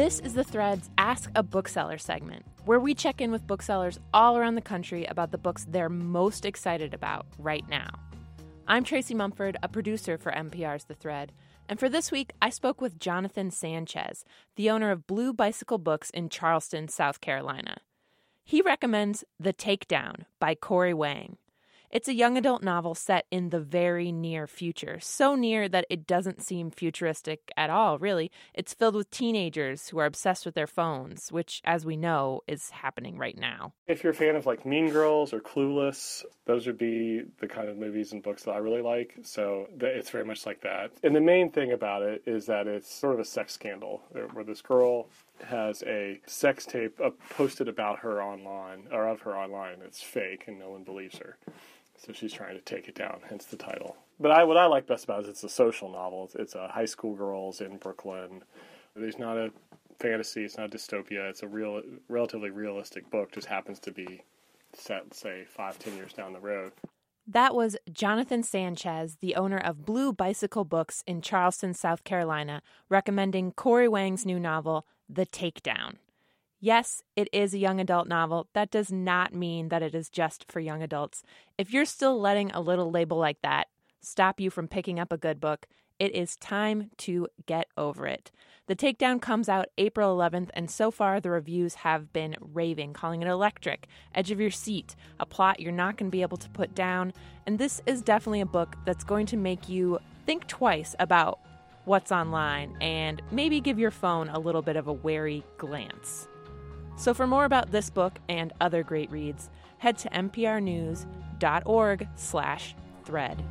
This is the Threads Ask a Bookseller segment, where we check in with booksellers all around the country about the books they're most excited about right now. I'm Tracy Mumford, a producer for MPR's The Thread, and for this week, I spoke with Jonathan Sanchez, the owner of Blue Bicycle Books in Charleston, South Carolina. He recommends The Takedown by Corrie Wang. It's a young adult novel set in the very near future, so near that it doesn't seem futuristic at all, really. It's filled with teenagers who are obsessed with their phones, which, as we know, is happening right now. If you're a fan of like Mean Girls or Clueless, those would be the kind of movies and books that I really like. So it's very much like that. And the main thing about it is that it's sort of a sex scandal where this girl has a sex tape uh, posted about her online or of her online. It's fake and no one believes her. So she's trying to take it down, hence the title. But I, what I like best about it is it's a social novel. It's, it's a high school girls in Brooklyn. There's not a fantasy. It's not a dystopia. It's a real, relatively realistic book. Just happens to be set, say, five, ten years down the road. That was Jonathan Sanchez, the owner of Blue Bicycle Books in Charleston, South Carolina, recommending Corrie Wang's new novel, The Takedown. Yes, it is a young adult novel. That does not mean that it is just for young adults. If you're still letting a little label like that stop you from picking up a good book, it is time to get over it. The Takedown comes out April 11th, and so far the reviews have been raving, calling it electric, edge of your seat, a plot you're not going to be able to put down. And this is definitely a book that's going to make you think twice about what's online and maybe give your phone a little bit of a wary glance. So for more about this book and other great reads, head to mprnews.org/thread.